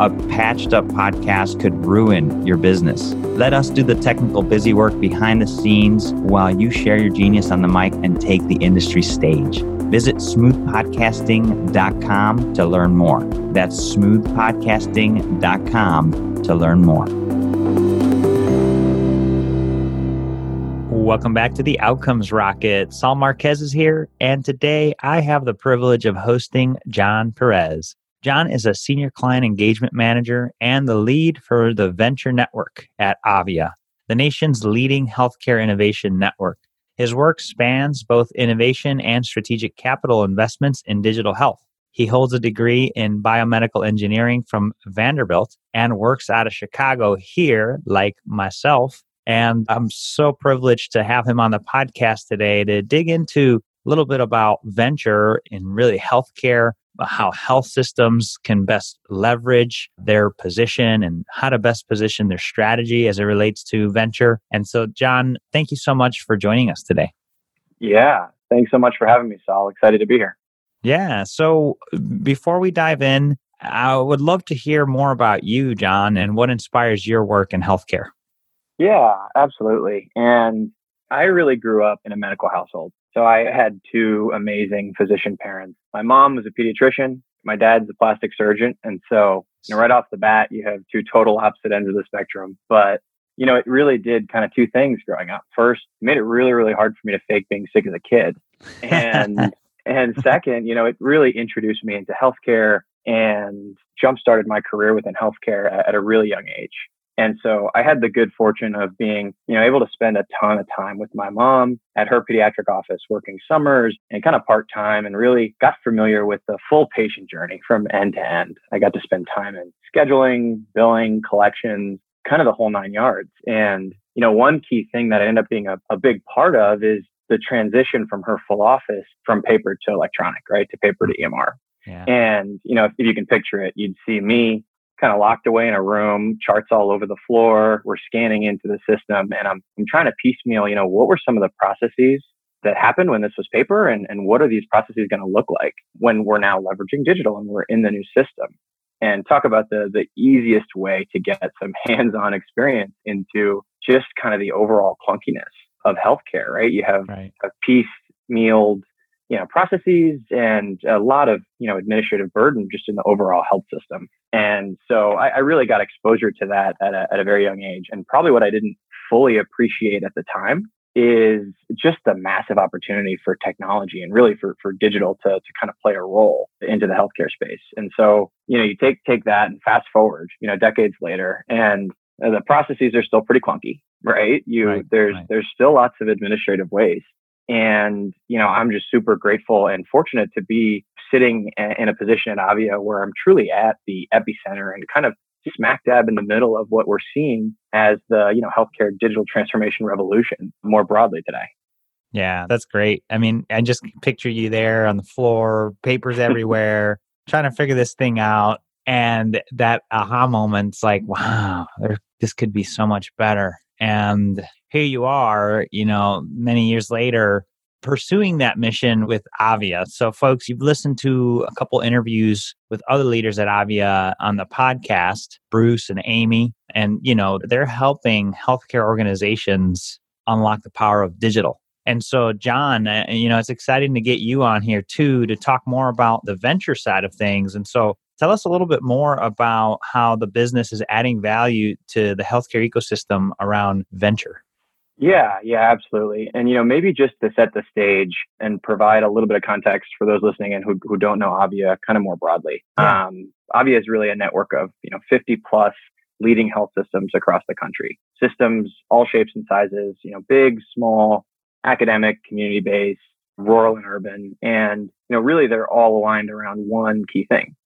A patched up podcast could ruin your business. Let us do the technical busy work behind the scenes while you share your genius on the mic and take the industry stage. Visit smoothpodcasting.com to learn more. That's smoothpodcasting.com to learn more. Welcome back to the Outcomes Rocket. Saul Marquez is here, and today I have the privilege of hosting John Perez. John is a senior client engagement manager and the lead for the Venture Network at Avia, the nation's leading healthcare innovation network. His work spans both innovation and strategic capital investments in digital health. He holds a degree in biomedical engineering from Vanderbilt and works out of Chicago here, like myself, and I'm so privileged to have him on the podcast today to dig into a little bit about venture in really healthcare, how health systems can best leverage their position and how to best position their strategy as it relates to venture. And so, John, thank you so much for joining us today. Yeah, thanks so much for having me, Saul. Excited to be here. Yeah. So, before we dive in, I would love to hear more about you, John, and what inspires your work in healthcare. Yeah, absolutely. And I really grew up in a medical household. So I had two amazing physician parents. My mom was a pediatrician. My dad's a plastic surgeon. And so, you know, right off the bat, you have two total opposite ends of the spectrum. But, you know, it really did kind of two things growing up. First, it made it really, really hard for me to fake being sick as a kid. And, and second, you know, it really introduced me into healthcare and jump started my career within healthcare at a really young age. And so I had the good fortune of being, you know, able to spend a ton of time with my mom at her pediatric office, working summers and kind of part time and really got familiar with the full patient journey from end to end. I got to spend time in scheduling, billing, collections, kind of the whole nine yards. And, you know, one key thing that I ended up being a, a big part of is the transition from her full office from paper to electronic, right? To paper to EMR. Yeah. And, you know, if, if you can picture it, you'd see me kind of locked away in a room, charts all over the floor. We're scanning into the system and I'm, I'm trying to piecemeal, you know, what were some of the processes that happened when this was paper and, and what are these processes going to look like when we're now leveraging digital and we're in the new system and talk about the, the easiest way to get some hands-on experience into just kind of the overall clunkiness of healthcare, right? You have right. a piecemealed you know processes and a lot of you know administrative burden just in the overall health system and so i, I really got exposure to that at a, at a very young age and probably what i didn't fully appreciate at the time is just the massive opportunity for technology and really for, for digital to, to kind of play a role into the healthcare space. And so, you know, you take take that and fast forward, you know, decades later, and the processes are still pretty clunky, right? You right, there's right. there's still lots of administrative waste. And, you know, I'm just super grateful and fortunate to be sitting in a position at Avia where I'm truly at the epicenter and kind of smack dab in the middle of what we're seeing as the, you know, healthcare digital transformation revolution more broadly today. Yeah, that's great. I mean, I just picture you there on the floor, papers everywhere, trying to figure this thing out. And that aha moment's like, wow, there, this could be so much better. And here you are, you know, many years later, pursuing that mission with Avia. So, folks, you've listened to a couple interviews with other leaders at Avia on the podcast, Bruce and Amy, and, you know, they're helping healthcare organizations unlock the power of digital. And so, John, uh, you know, it's exciting to get you on here too to talk more about the venture side of things. And so, tell us a little bit more about how the business is adding value to the healthcare ecosystem around venture. Yeah, yeah, absolutely. And you know, maybe just to set the stage and provide a little bit of context for those listening and who, who don't know Avia kind of more broadly. Yeah. Um, Avia is really a network of you know 50 plus leading health systems across the country. Systems all shapes and sizes, you know, big, small, academic, community based, rural and urban, and you know, really they're all aligned around one key thing.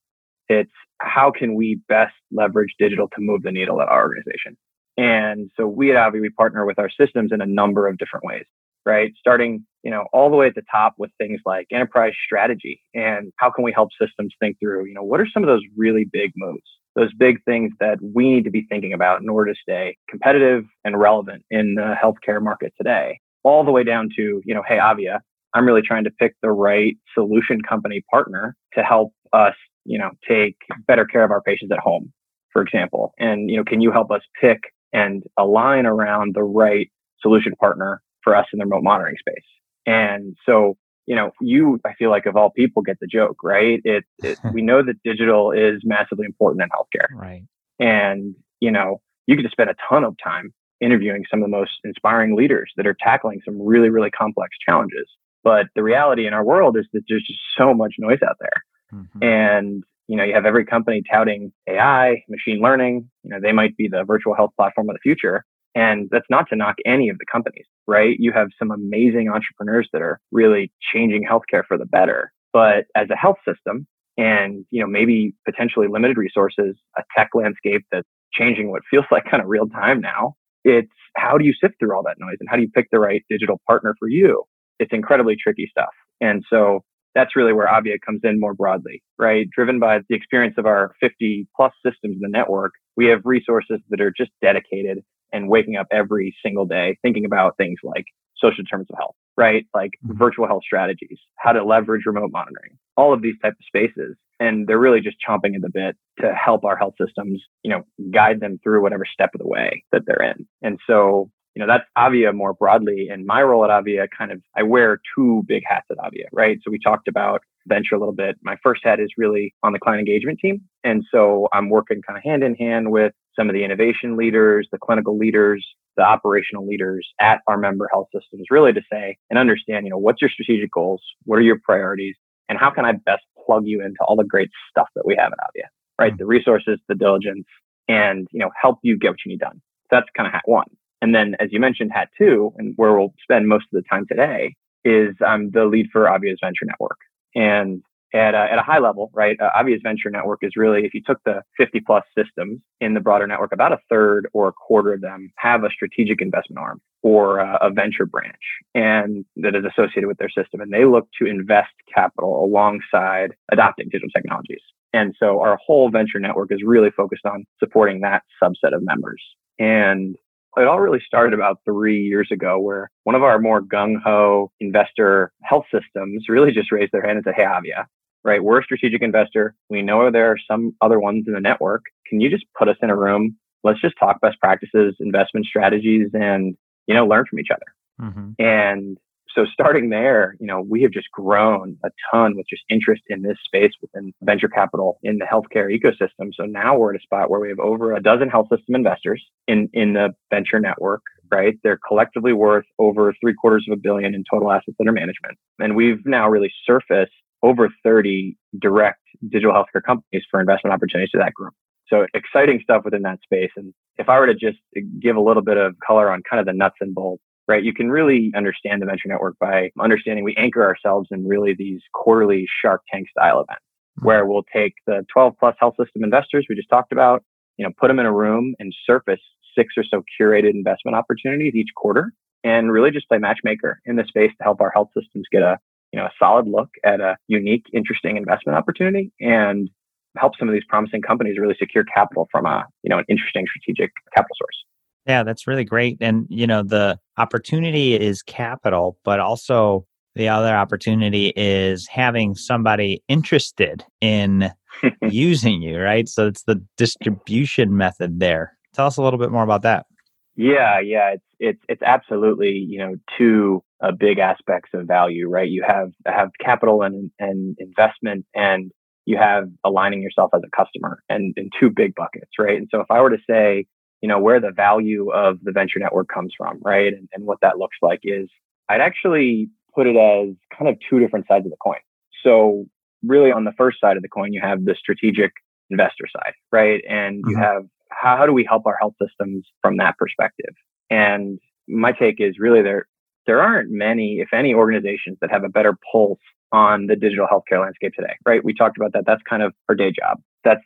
It's how can we best leverage digital to move the needle at our organization? And so we at Avia, we partner with our systems in a number of different ways, right? Starting, you know, all the way at the top with things like enterprise strategy and how can we help systems think through, you know, what are some of those really big moves? Those big things that we need to be thinking about in order to stay competitive and relevant in the healthcare market today, all the way down to, you know, hey, Avia, I'm really trying to pick the right solution company partner to help us, you know, take better care of our patients at home, for example. And, you know, can you help us pick and align around the right solution partner for us in the remote monitoring space. And so, you know, you, I feel like of all people get the joke, right? It, it we know that digital is massively important in healthcare. Right. And, you know, you get to spend a ton of time interviewing some of the most inspiring leaders that are tackling some really, really complex challenges. But the reality in our world is that there's just so much noise out there. Mm-hmm. And you know, you have every company touting AI, machine learning. You know, they might be the virtual health platform of the future. And that's not to knock any of the companies, right? You have some amazing entrepreneurs that are really changing healthcare for the better. But as a health system and, you know, maybe potentially limited resources, a tech landscape that's changing what feels like kind of real time now, it's how do you sift through all that noise and how do you pick the right digital partner for you? It's incredibly tricky stuff. And so that's really where Avia comes in more broadly, right? Driven by the experience of our 50 plus systems in the network, we have resources that are just dedicated and waking up every single day thinking about things like social determinants of health, right? Like mm-hmm. virtual health strategies, how to leverage remote monitoring, all of these type of spaces. And they're really just chomping at the bit to help our health systems, you know, guide them through whatever step of the way that they're in. And so you know, that's Avia more broadly. And my role at Avia kind of, I wear two big hats at Avia, right? So we talked about venture a little bit. My first hat is really on the client engagement team. And so I'm working kind of hand in hand with some of the innovation leaders, the clinical leaders, the operational leaders at our member health systems, really to say and understand, you know, what's your strategic goals? What are your priorities? And how can I best plug you into all the great stuff that we have at Avia, right? Mm-hmm. The resources, the diligence, and, you know, help you get what you need done. So that's kind of hat one. And then, as you mentioned, Hat two, and where we'll spend most of the time today, is I'm the lead for Avia's Venture Network. And at a, at a high level, right, uh, Avia's Venture Network is really, if you took the 50 plus systems in the broader network, about a third or a quarter of them have a strategic investment arm or a, a venture branch and that is associated with their system. And they look to invest capital alongside adopting digital technologies. And so our whole venture network is really focused on supporting that subset of members. And it all really started about three years ago, where one of our more gung ho investor health systems really just raised their hand and said, Hey, Avia, right? We're a strategic investor. We know there are some other ones in the network. Can you just put us in a room? Let's just talk best practices, investment strategies, and, you know, learn from each other. Mm-hmm. And so starting there, you know, we have just grown a ton with just interest in this space within venture capital in the healthcare ecosystem. So now we're at a spot where we have over a dozen health system investors in, in the venture network, right? They're collectively worth over three quarters of a billion in total assets under management. And we've now really surfaced over 30 direct digital healthcare companies for investment opportunities to that group. So exciting stuff within that space. And if I were to just give a little bit of color on kind of the nuts and bolts right? You can really understand the venture network by understanding we anchor ourselves in really these quarterly Shark Tank style events mm-hmm. where we'll take the 12 plus health system investors we just talked about, you know, put them in a room and surface six or so curated investment opportunities each quarter and really just play matchmaker in the space to help our health systems get a, you know, a solid look at a unique, interesting investment opportunity and help some of these promising companies really secure capital from a, you know, an interesting strategic capital source. Yeah, that's really great. And, you know, the opportunity is capital, but also the other opportunity is having somebody interested in using you, right? So it's the distribution method there. Tell us a little bit more about that. Yeah, yeah, it's it's it's absolutely, you know, two uh, big aspects of value, right? You have have capital and and investment and you have aligning yourself as a customer and in two big buckets, right? And so if I were to say, you know, where the value of the venture network comes from, right? And, and what that looks like is I'd actually put it as kind of two different sides of the coin. So really on the first side of the coin, you have the strategic investor side, right? And you mm-hmm. have how, how do we help our health systems from that perspective? And my take is really there there aren't many, if any, organizations that have a better pulse on the digital healthcare landscape today, right? We talked about that. That's kind of our day job. That's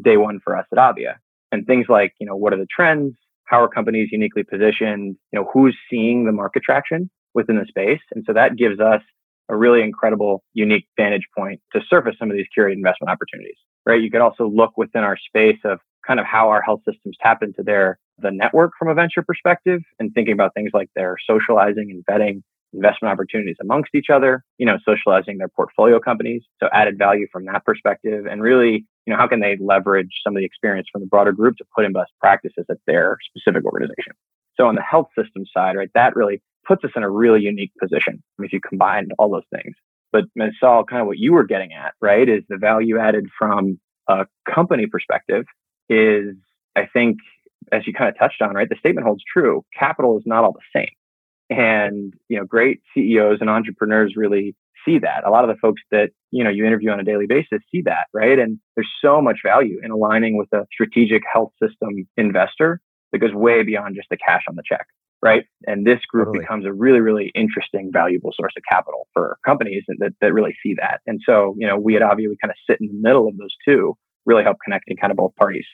day one for us at Avia and things like, you know, what are the trends? how are companies uniquely positioned, you know, who's seeing the market traction within the space. And so that gives us a really incredible, unique vantage point to surface some of these curated investment opportunities, right? You could also look within our space of kind of how our health systems tap into their the network from a venture perspective and thinking about things like their socializing and vetting investment opportunities amongst each other, you know, socializing their portfolio companies. So added value from that perspective and really, you know, how can they leverage some of the experience from the broader group to put in best practices at their specific organization. So on the health system side, right, that really puts us in a really unique position if you combine all those things. But Saul, kind of what you were getting at, right, is the value added from a company perspective is, I think, as you kind of touched on, right, the statement holds true. Capital is not all the same. And, you know, great CEOs and entrepreneurs really see that. A lot of the folks that, you know, you interview on a daily basis see that, right? And there's so much value in aligning with a strategic health system investor that goes way beyond just the cash on the check right? And this group totally. becomes a really, really interesting, valuable source of capital for companies that, that really see that. And so, you know, we at Avia, we kind of sit in the middle of those two, really help connecting kind of both parties.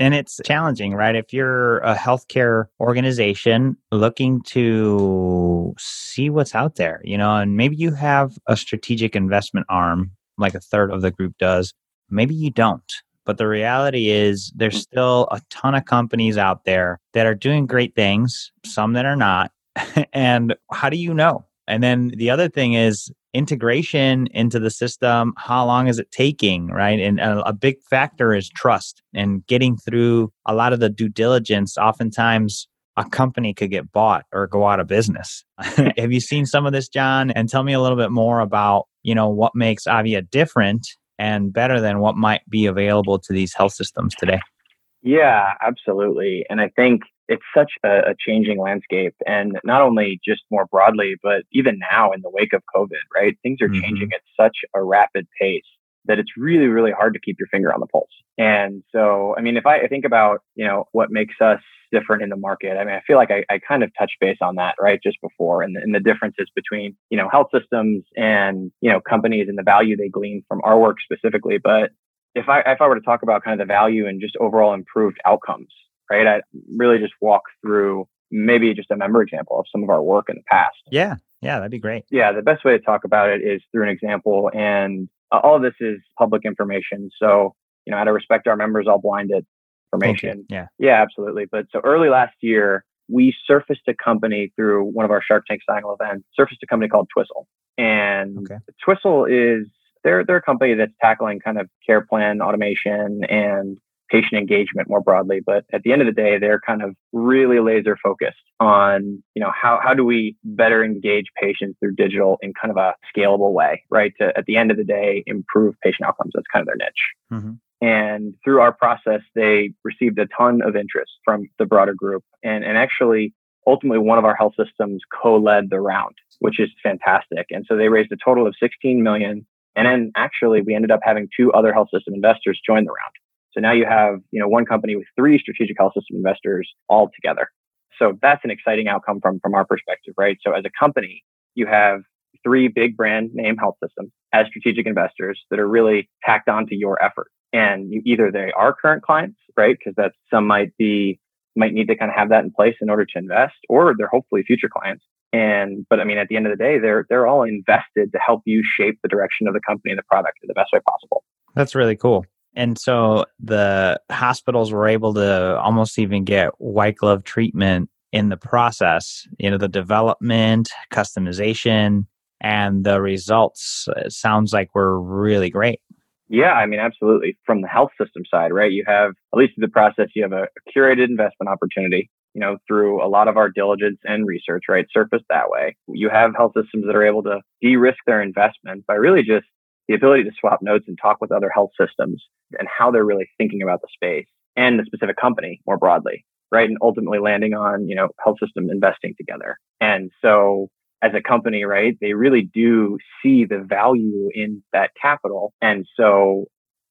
And it's challenging, right? If you're a healthcare organization looking to see what's out there, you know, and maybe you have a strategic investment arm like a third of the group does, maybe you don't. But the reality is, there's mm. still a ton of companies out there that are doing great things, some that are not. and how do you know? And then the other thing is integration into the system. How long is it taking? Right. And a, a big factor is trust and getting through a lot of the due diligence. Oftentimes, a company could get bought or go out of business. Have you seen some of this, John? And tell me a little bit more about, you know, what makes Avia different and better than what might be available to these health systems today. Yeah, absolutely. And I think it's such a, a, changing landscape. And not only just more broadly, but even now in the wake of COVID, right? Things are mm-hmm. changing at such a rapid pace that it's really, really hard to keep your finger on the pulse. And so, I mean, if I think about, you know, what makes us different in the market, I mean, I feel like I, I kind of touched base on that, right, just before, and the, and the differences between, you know, health systems and, you know, companies and the value they glean from our work specifically. But if I, if I were to talk about kind of the value and just overall improved outcomes, right, I really just walk through maybe just a member example of some of our work in the past. Yeah. Yeah, that'd be great. Yeah, the best way to talk about it is through an example. And uh, all of this is public information. So, you know, out of respect to our members, all blinded information. Yeah. Yeah, absolutely. But so early last year, we surfaced a company through one of our Shark Tank style events, surfaced a company called Twistle. And okay. Twistle is they're they're a company that's tackling kind of care plan automation and patient engagement more broadly. But at the end of the day, they're kind of really laser focused on, you know, how, how do we better engage patients through digital in kind of a scalable way, right? To, at the end of the day, improve patient outcomes. That's kind of their niche. Mm-hmm. And through our process, they received a ton of interest from the broader group. And, and actually, ultimately, one of our health systems co led the round, which is fantastic. And so they raised a total of 16 million. And then actually, we ended up having two other health system investors join the round. So now you have, you know, one company with three strategic health system investors all together. So that's an exciting outcome from, from our perspective, right? So as a company, you have three big brand name health systems as strategic investors that are really tacked onto your effort. And you, either they are current clients, right? Because that some might be, might need to kind of have that in place in order to invest, or they're hopefully future clients. And, but I mean, at the end of the day, they're, they're all invested to help you shape the direction of the company and the product in the best way possible. That's really cool. And so the hospitals were able to almost even get white glove treatment in the process, you know, the development, customization, and the results uh, sounds like were really great. Yeah, I mean, absolutely. From the health system side, right? You have, at least through the process, you have a, curated investment opportunity, you know, through a lot of our diligence and research, right? Surfaced that way. You have health systems that are able to de risk their investment by really just the ability to swap notes and talk with other health systems and how they're really thinking about the space and the specific company more broadly, right? And ultimately landing on, you know, health system investing together. And so as a company, right, they really do see the value in that capital. And so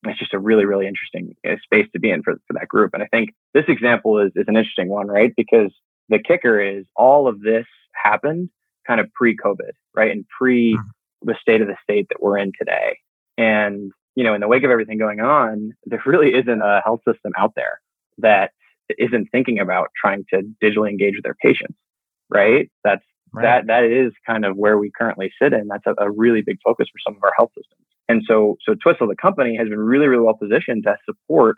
it's just a really, really interesting uh, space to be in for, for that group. And I think this example is, is an interesting one, right? Because the kicker is all of this happened kind of pre COVID, right? And pre mm-hmm. The state of the state that we're in today. And you know, in the wake of everything going on, there really isn't a health system out there that isn't thinking about trying to digitally engage with their patients, right? That's right. that that is kind of where we currently sit in. That's a, a really big focus for some of our health systems. And so so Twistle, the company, has been really, really well positioned to support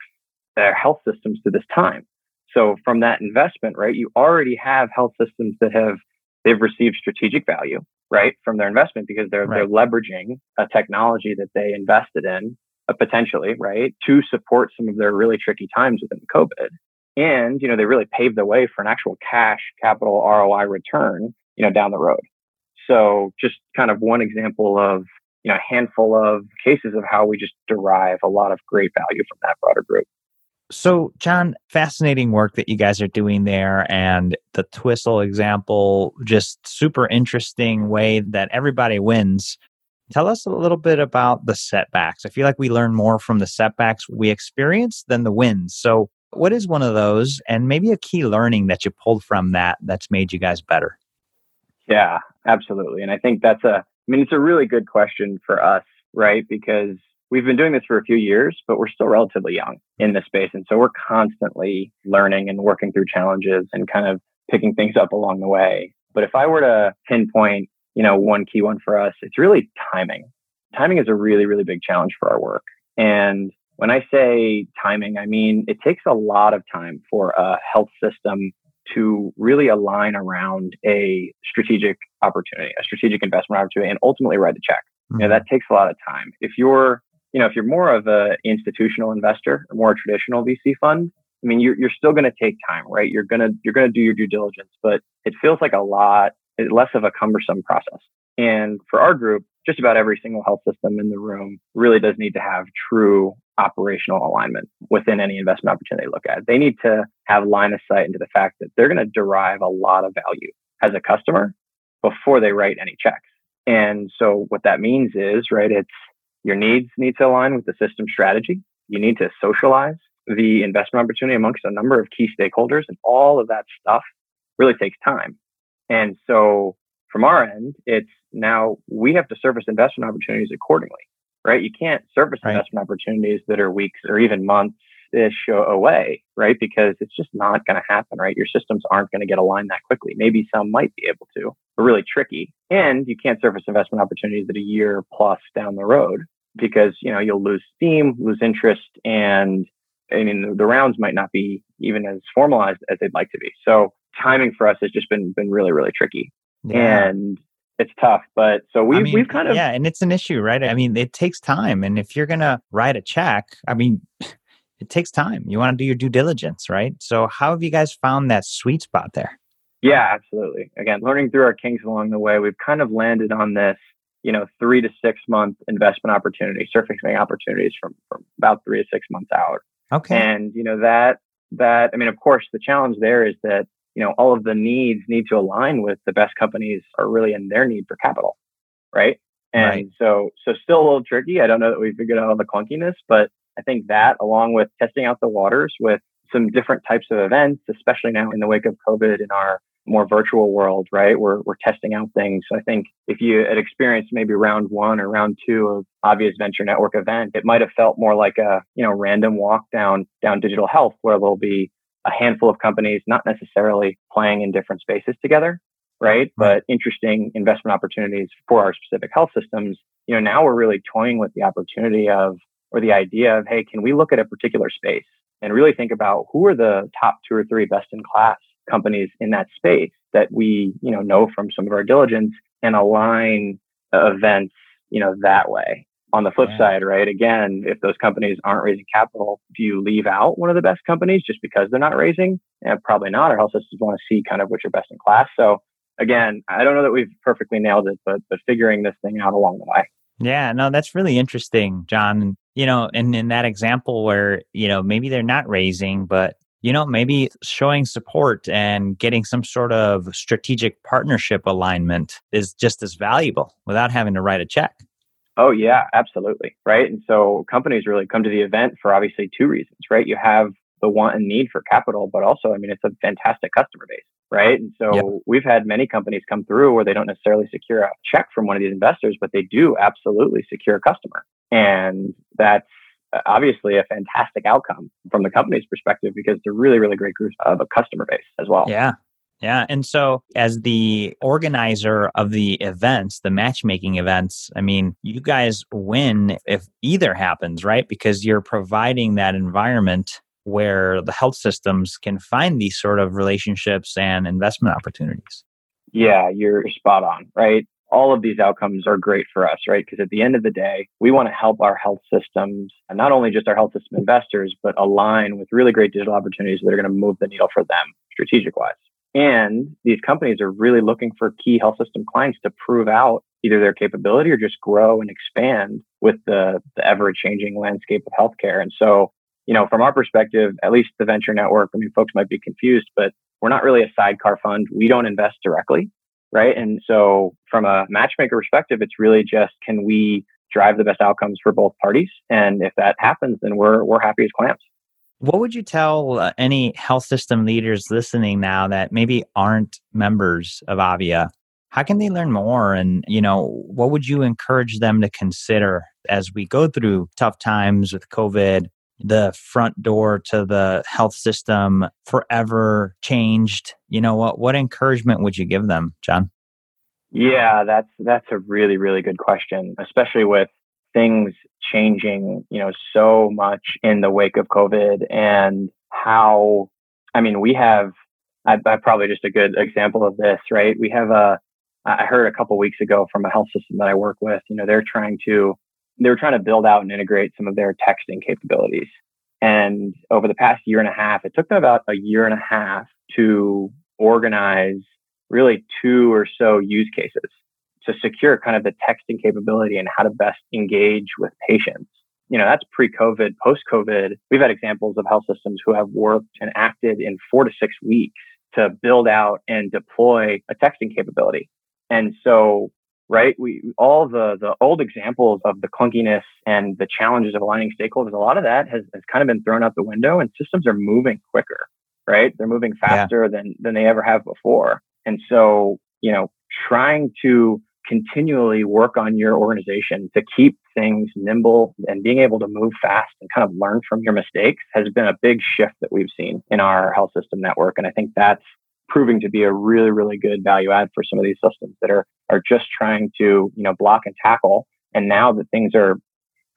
their health systems to this time. So from that investment, right, you already have health systems that have they've received strategic value, right, from their investment because they're right. they're leveraging a technology that they invested in uh, potentially, right, to support some of their really tricky times within COVID. And, you know, they really paved the way for an actual cash capital ROI return, you know, down the road. So just kind of one example of, you know, a handful of cases of how we just derive a lot of great value from that broader group. So, John, fascinating work that you guys are doing there, and the Twistle example, just super interesting way that everybody wins. Tell us a little bit about the setbacks. I feel like we learn more from the setbacks we experience than the wins. So, what is one of those, and maybe a key learning that you pulled from that that's made you guys better? Yeah, absolutely. And I think that's a, I mean, it's a really good question for us, right? Because we've been doing this for a few years, but we're still relatively young in this space. And so we're constantly learning and working through challenges and kind of picking things up along the way. But if I were to pinpoint, you know, one key one for us, it's really timing. Timing is a really, really big challenge for our work. And when I say timing, I mean it takes a lot of time for a health system to really align around a strategic opportunity, a strategic investment opportunity, and ultimately write a check. Mm-hmm. You know, that takes a lot of time. If you're you know, if you're more of an institutional investor, a more traditional VC fund, I mean, you're, you're still going to take time, right? You're going to, you're going to do your due diligence, but it feels like a lot, less of a cumbersome process. And for our group, just about every single health system in the room really does need to have true operational alignment within any investment opportunity they look at. They need to have line of sight into the fact that they're going to derive a lot of value as a customer before they write any checks. And so what that means is, right, it's your needs need to align with the system strategy. You need to socialize the investment opportunity amongst a number of key stakeholders, and all of that stuff really takes time. And so, from our end, it's now we have to surface investment opportunities accordingly, right? You can't surface right. investment opportunities that are weeks or even months ish away, right? Because it's just not going to happen, right? Your systems aren't going to get aligned that quickly. Maybe some might be able to, but really tricky. And you can't surface investment opportunities that a year plus down the road because you know you'll lose steam, lose interest, and I mean the rounds might not be even as formalized as they'd like to be. So timing for us has just been been really really tricky, yeah. and it's tough. But so we I mean, we've kind of yeah, and it's an issue, right? I mean, it takes time, and if you're gonna write a check, I mean. It takes time. You want to do your due diligence, right? So, how have you guys found that sweet spot there? Yeah, absolutely. Again, learning through our kinks along the way, we've kind of landed on this you know, three to six month investment opportunities, surfacing opportunities from, from about three to six months out. Okay. And, you know, that, that, I mean, of course, the challenge there is that, you know, all of the needs need to align with the best companies are really in their need for capital. Right. And right. so, so still a little tricky. I don't know that we figured out all the clunkiness, but I think that along with testing out the waters with some different types of events, especially now in the wake of COVID in our more virtual world, right? We're, we're testing out things. So I think if you had experienced maybe round one or round two of Avia's venture network event, it might have felt more like a, you know, random walk down, down digital health where there'll be a handful of companies, not necessarily playing in different spaces together, right? But interesting investment opportunities for our specific health systems. You know, now we're really toying with the opportunity of, or the idea of, hey, can we look at a particular space and really think about who are the top two or three best in class companies in that space that we, you know, know from some of our diligence and align events, you know, that way. On the flip yeah. side, right? Again, if those companies aren't raising capital, do you leave out one of the best companies just because they're not raising? Yeah, probably not. Our health systems want to see kind of which are best in class. So again, I don't know that we've perfectly nailed it, but but figuring this thing out along the way. Yeah, no, that's really interesting, John. You know, and in that example where, you know, maybe they're not raising, but you know, maybe showing support and getting some sort of strategic partnership alignment is just as valuable without having to write a check. Oh, yeah, absolutely. Right. And so companies really come to the event for obviously two reasons, right? You have the want and need for capital, but also, I mean, it's a fantastic customer base, right? And so yep. we've had many companies come through where they don't necessarily secure a check from one of these investors, but they do absolutely secure a customer. And that's Uh, obviously a fantastic outcome from the company's perspective because it's a really, really great group of a customer base as well. Yeah. Yeah. And so, as the organizer of the events, the matchmaking events, I mean, you guys win if either happens, right? Because you're providing that environment where the health systems can find these sort of relationships and investment opportunities. Yeah, you're spot on, right? All of these outcomes are great for us, right? Because at the end of the day, we want to help our health systems, and not only just our health system investors, but align with really great digital opportunities that are going to move the needle for them strategic wise. And these companies are really looking for key health system clients to prove out either their capability or just grow and expand with the, the ever changing landscape of healthcare. And so, you know, from our perspective, at least the venture network, I mean, folks might be confused, but we're not really a sidecar fund. We don't invest directly. Right. And so from a matchmaker perspective, it's really just can we drive the best outcomes for both parties? And if that happens, then we're, we're happy as clams. What would you tell uh, any health system leaders listening now that maybe aren't members of Avia? How can they learn more? And, you know, what would you encourage them to consider as we go through tough times with COVID? The front door to the health system forever changed. You know what? What encouragement would you give them, John? Yeah, that's that's a really really good question, especially with things changing, you know, so much in the wake of COVID and how, I mean, we have, I, I probably just a good example of this, right? We have a, I heard a couple weeks ago from a health system that I work with, you know, they're trying to, they were trying to build out and integrate some of their texting capabilities. And over the past year and a half, it took them about a year and a half to organize really two or so use cases to secure kind of the texting capability and how to best engage with patients. You know, that's pre COVID, post COVID. We've had examples of health systems who have worked and acted in four to six weeks to build out and deploy a texting capability. And so, right, we all the the old examples of the clunkiness and the challenges of aligning stakeholders, a lot of that has, has kind of been thrown out the window and systems are moving quicker, right? They're moving faster yeah. than than they ever have before. And so, you know, trying to continually work on your organization to keep things nimble and being able to move fast and kind of learn from your mistakes has been a big shift that we've seen in our health system network. And I think that's proving to be a really, really good value add for some of these systems that are are just trying to, you know, block and tackle. And now that things are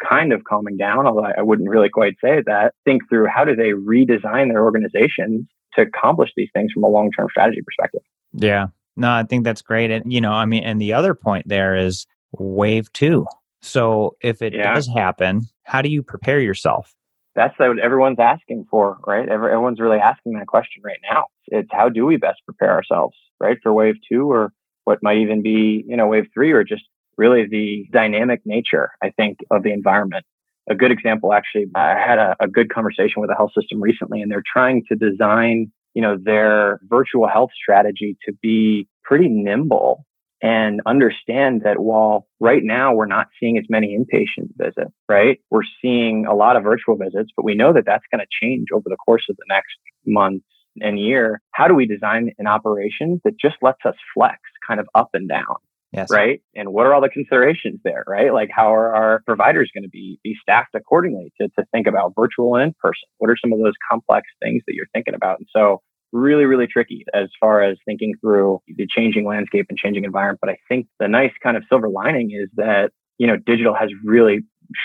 kind of calming down, although I wouldn't really quite say that, think through how do they redesign their organizations to accomplish these things from a long-term strategy perspective. Yeah. No, I think that's great. And, you know, I mean, and the other point there is wave two. So if it yeah. does happen, how do you prepare yourself? That's what everyone's asking for, right? Everyone's really asking that question right now. It's how do we best prepare ourselves, right, for wave two or what might even be, you know, wave three or just really the dynamic nature, I think, of the environment. A good example, actually, I had a, a good conversation with a health system recently, and they're trying to design you know, their virtual health strategy to be pretty nimble and understand that while right now we're not seeing as many inpatient visits, right? We're seeing a lot of virtual visits, but we know that that's going to change over the course of the next months and year. How do we design an operation that just lets us flex kind of up and down? Yes. Right. And what are all the considerations there? Right. Like how are our providers going to be, be staffed accordingly to, to think about virtual and in person? What are some of those complex things that you're thinking about? And so really, really tricky as far as thinking through the changing landscape and changing environment. But I think the nice kind of silver lining is that, you know, digital has really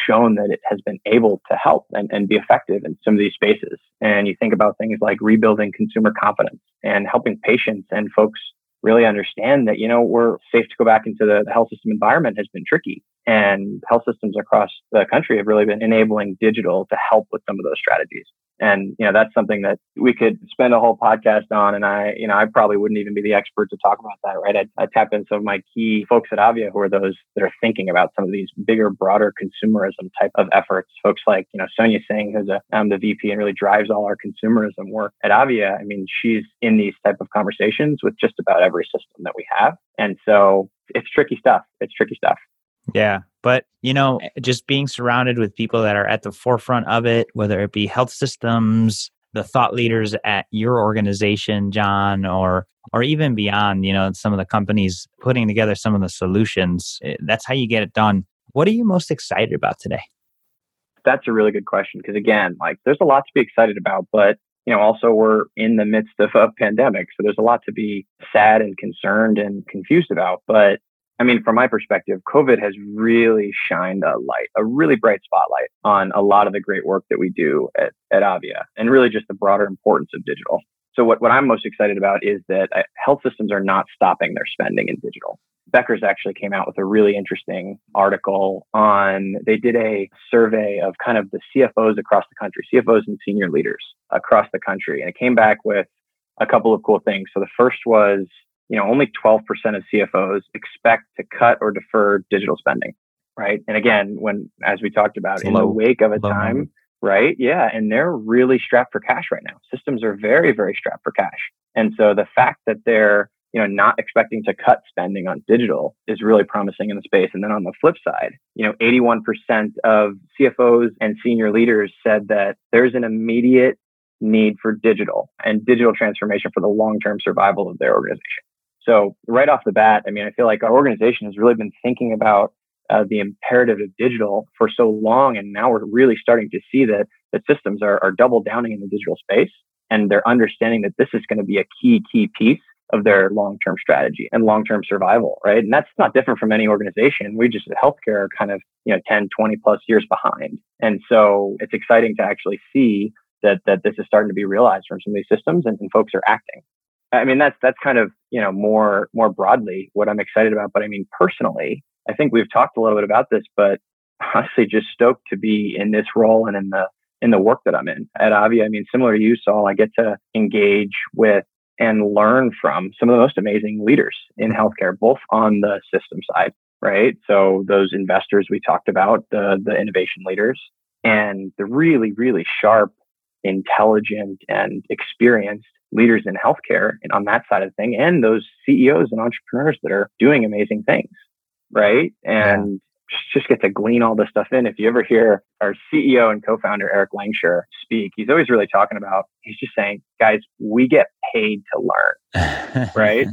shown that it has been able to help and, and be effective in some of these spaces. And you think about things like rebuilding consumer confidence and helping patients and folks really understand that, you know, we're safe to go back into the, the, health system environment has been tricky. And health systems across the country have really been enabling digital to help with some of those strategies. And, you know, that's something that we could spend a whole podcast on. And I, you know, I probably wouldn't even be the expert to talk about that, right? I, I tap in some of my key folks at Avia who are those that are thinking about some of these bigger, broader consumerism type of efforts. Folks like, you know, Sonia Singh, who's a, the VP and really drives all our consumerism work at Avia. I mean, she's in these type of conversations with just about every system that we have. And so it's tricky stuff. It's tricky stuff. Yeah. But, you know, just being surrounded with people that are at the forefront of it, whether it be health systems, the thought leaders at your organization, John, or or even beyond, you know, some of the companies putting together some of the solutions. Eh, that's how you get it done. What are you most excited about today? That's a really good question because again, like there's a lot to be excited about, but you know, also we're in the midst of a pandemic, so there's a lot to be sad and concerned and confused about. But I mean, from my perspective, COVID has really shined a light, a really bright spotlight on a lot of the great work that we do at, at Avia and really just the broader importance of digital. So what, what I'm most excited about is that uh, health systems are not stopping their spending in digital. Becker's actually came out with a really interesting article on, they did a survey of kind of the CFOs across the country, CFOs and senior leaders across the country. And it came back with a couple of cool things. So the first was, you know, only 12% of CFOs expect to cut or defer digital spending, right? And again, when, as we talked about, it's in low, the wake of a time, number. right? Yeah. And they're really strapped for cash right now. Systems are very, very strapped for cash. And so the fact that they're you know, not expecting to cut spending on digital is really promising in the space. And then on the flip side, you know, 81% of CFOs and senior leaders said that there's an immediate need for digital and digital transformation for the long-term survival of their organization. So right off the bat, I mean, I feel like our organization has really been thinking about uh, the imperative of digital for so long, and now we're really starting to see that that systems are, are double downing in the digital space, and they're understanding that this is going to be a key key piece of their long-term strategy and long-term survival, right? And that's not different from any organization. We just healthcare are kind of, you know, 10, 20 plus years behind. And so it's exciting to actually see that that this is starting to be realized from some of these systems and, and folks are acting. I mean, that's that's kind of, you know, more more broadly what I'm excited about. But I mean, personally, I think we've talked a little bit about this, but honestly just stoked to be in this role and in the in the work that I'm in at Avia. I mean, similar to you, Saul, I get to engage with and learn from some of the most amazing leaders in healthcare, both on the system side, right? So those investors we talked about, the the innovation leaders, and the really, really sharp, intelligent, and experienced leaders in healthcare and on that side of the thing, and those CEOs and entrepreneurs that are doing amazing things, right? And just get to glean all this stuff in. If you ever hear our CEO and co-founder Eric Langshur speak, he's always really talking about. He's just saying, guys, we get paid to learn, right?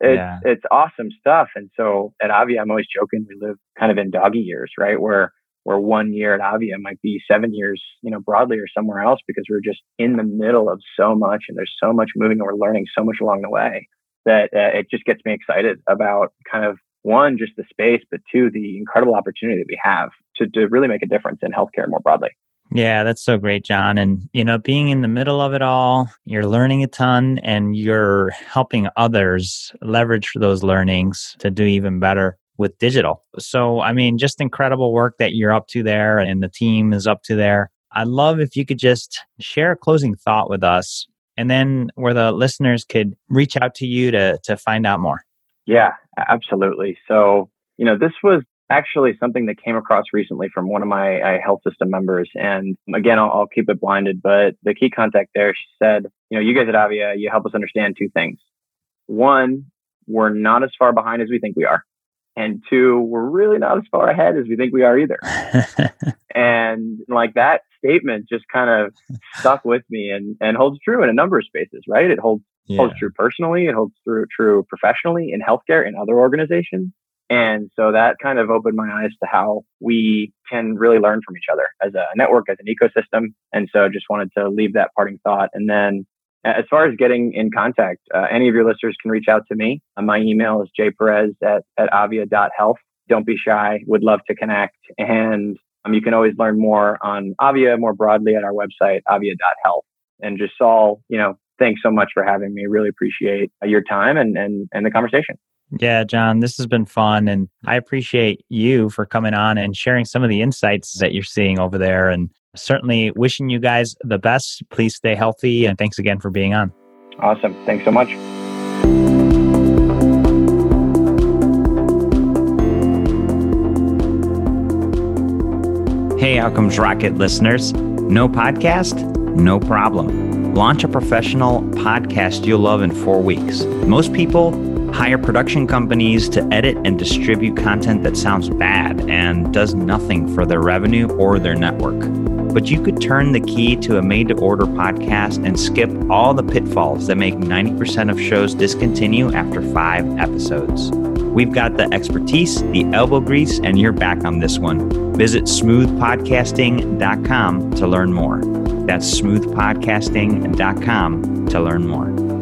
It's yeah. it's awesome stuff. And so at Avia, I'm always joking. We live kind of in doggy years, right? Where where one year at Avia might be seven years, you know, broadly or somewhere else because we're just in the middle of so much and there's so much moving and we're learning so much along the way that uh, it just gets me excited about kind of one, just the space, but two, the incredible opportunity that we have to, to really make a difference in healthcare more broadly. Yeah, that's so great, John. And, you know, being in the middle of it all, you're learning a ton and you're helping others leverage those learnings to do even better with digital. So, I mean, just incredible work that you're up to there and the team is up to there. I'd love if you could just share a closing thought with us and then where the listeners could reach out to you to, to find out more. Yeah, absolutely. So, you know, this was actually something that came across recently from one of my uh, health system members. And again, I'll, I'll, keep it blinded, but the key contact there, she said, you know, you guys at Avia, you help us understand two things. One, we're not as far behind as we think we are. And two, we're really not as far ahead as we think we are either. and like that statement just kind of stuck with me and, and holds true in a number of spaces, right? It holds yeah. holds true personally. It holds true true professionally in healthcare and other organizations. And so that kind of opened my eyes to how we can really learn from each other as a network, as an ecosystem. And so just wanted to leave that parting thought. And then as far as getting in contact, uh, any of your listeners can reach out to me. Uh, my email is jperez at, at avia.health. Don't be shy. Would love to connect. And um, you can always learn more on Avia more broadly at our website, avia.health. And just Saul, you know, thanks so much for having me. Really appreciate uh, your time and, and, and the conversation. Yeah, John, this has been fun. And I appreciate you for coming on and sharing some of the insights that you're seeing over there. And certainly wishing you guys the best. Please stay healthy. And thanks again for being on. Awesome. Thanks so much. Hey, Outcomes Rocket listeners. No podcast? No problem Launch a professional podcast you'll love in four weeks. Most people hire production companies to edit and distribute content that sounds bad and does nothing for their revenue or their network. But you could turn the key to a made to order podcast and skip all the pitfalls that make 90% of shows discontinue after five episodes. We've got the expertise, the elbow grease, and you're back on this one. Visit smoothpodcasting.com to learn more. That's smoothpodcasting.com to learn more.